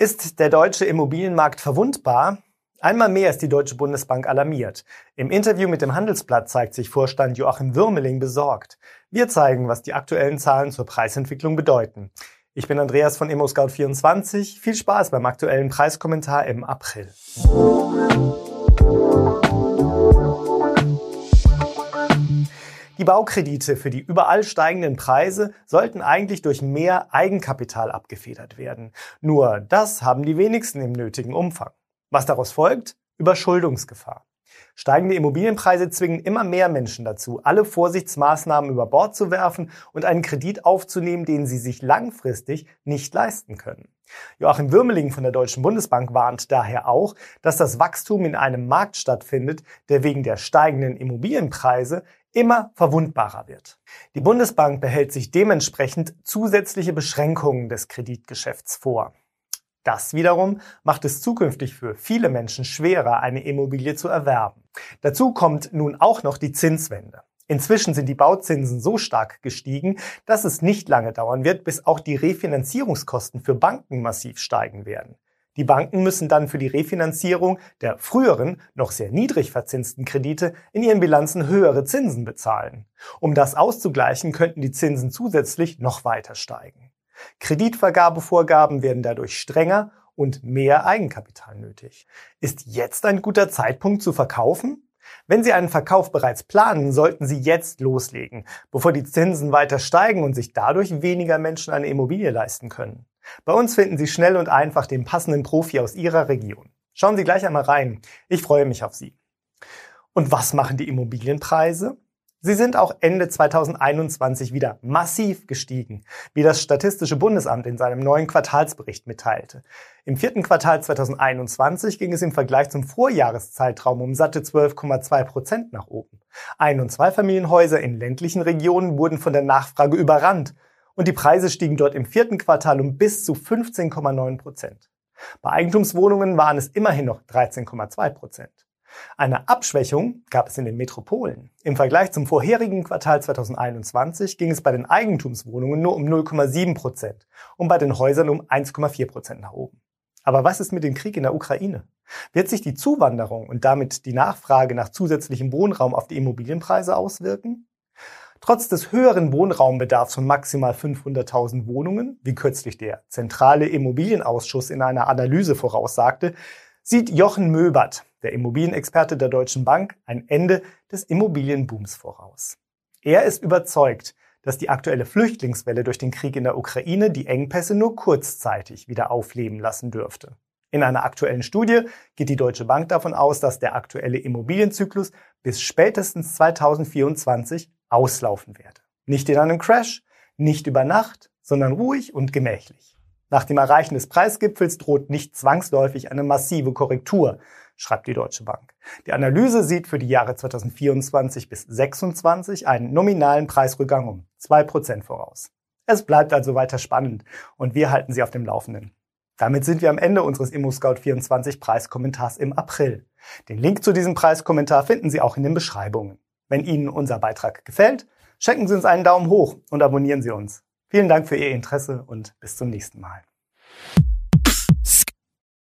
Ist der deutsche Immobilienmarkt verwundbar? Einmal mehr ist die Deutsche Bundesbank alarmiert. Im Interview mit dem Handelsblatt zeigt sich Vorstand Joachim Würmeling besorgt. Wir zeigen, was die aktuellen Zahlen zur Preisentwicklung bedeuten. Ich bin Andreas von ImmoScout24. Viel Spaß beim aktuellen Preiskommentar im April. Die Baukredite für die überall steigenden Preise sollten eigentlich durch mehr Eigenkapital abgefedert werden. Nur das haben die wenigsten im nötigen Umfang. Was daraus folgt? Überschuldungsgefahr. Steigende Immobilienpreise zwingen immer mehr Menschen dazu, alle Vorsichtsmaßnahmen über Bord zu werfen und einen Kredit aufzunehmen, den sie sich langfristig nicht leisten können. Joachim Würmeling von der Deutschen Bundesbank warnt daher auch, dass das Wachstum in einem Markt stattfindet, der wegen der steigenden Immobilienpreise immer verwundbarer wird. Die Bundesbank behält sich dementsprechend zusätzliche Beschränkungen des Kreditgeschäfts vor. Das wiederum macht es zukünftig für viele Menschen schwerer, eine Immobilie zu erwerben. Dazu kommt nun auch noch die Zinswende. Inzwischen sind die Bauzinsen so stark gestiegen, dass es nicht lange dauern wird, bis auch die Refinanzierungskosten für Banken massiv steigen werden. Die Banken müssen dann für die Refinanzierung der früheren, noch sehr niedrig verzinsten Kredite in ihren Bilanzen höhere Zinsen bezahlen. Um das auszugleichen, könnten die Zinsen zusätzlich noch weiter steigen. Kreditvergabevorgaben werden dadurch strenger und mehr Eigenkapital nötig. Ist jetzt ein guter Zeitpunkt zu verkaufen? Wenn Sie einen Verkauf bereits planen, sollten Sie jetzt loslegen, bevor die Zinsen weiter steigen und sich dadurch weniger Menschen eine Immobilie leisten können. Bei uns finden Sie schnell und einfach den passenden Profi aus Ihrer Region. Schauen Sie gleich einmal rein. Ich freue mich auf Sie. Und was machen die Immobilienpreise? Sie sind auch Ende 2021 wieder massiv gestiegen, wie das Statistische Bundesamt in seinem neuen Quartalsbericht mitteilte. Im vierten Quartal 2021 ging es im Vergleich zum Vorjahreszeitraum um satte 12,2 Prozent nach oben. Ein- und Zweifamilienhäuser in ländlichen Regionen wurden von der Nachfrage überrannt und die Preise stiegen dort im vierten Quartal um bis zu 15,9 Prozent. Bei Eigentumswohnungen waren es immerhin noch 13,2 Prozent. Eine Abschwächung gab es in den Metropolen. Im Vergleich zum vorherigen Quartal 2021 ging es bei den Eigentumswohnungen nur um 0,7 Prozent und bei den Häusern um 1,4 Prozent nach oben. Aber was ist mit dem Krieg in der Ukraine? Wird sich die Zuwanderung und damit die Nachfrage nach zusätzlichem Wohnraum auf die Immobilienpreise auswirken? Trotz des höheren Wohnraumbedarfs von maximal 500.000 Wohnungen, wie kürzlich der Zentrale Immobilienausschuss in einer Analyse voraussagte, sieht Jochen Möbert, der Immobilienexperte der Deutschen Bank, ein Ende des Immobilienbooms voraus. Er ist überzeugt, dass die aktuelle Flüchtlingswelle durch den Krieg in der Ukraine die Engpässe nur kurzzeitig wieder aufleben lassen dürfte. In einer aktuellen Studie geht die Deutsche Bank davon aus, dass der aktuelle Immobilienzyklus bis spätestens 2024 auslaufen werde. Nicht in einem Crash, nicht über Nacht, sondern ruhig und gemächlich. Nach dem Erreichen des Preisgipfels droht nicht zwangsläufig eine massive Korrektur, schreibt die Deutsche Bank. Die Analyse sieht für die Jahre 2024 bis 2026 einen nominalen Preisrückgang um zwei Prozent voraus. Es bleibt also weiter spannend und wir halten Sie auf dem Laufenden. Damit sind wir am Ende unseres ImmoScout24 Preiskommentars im April. Den Link zu diesem Preiskommentar finden Sie auch in den Beschreibungen. Wenn Ihnen unser Beitrag gefällt, schenken Sie uns einen Daumen hoch und abonnieren Sie uns. Vielen Dank für Ihr Interesse und bis zum nächsten Mal.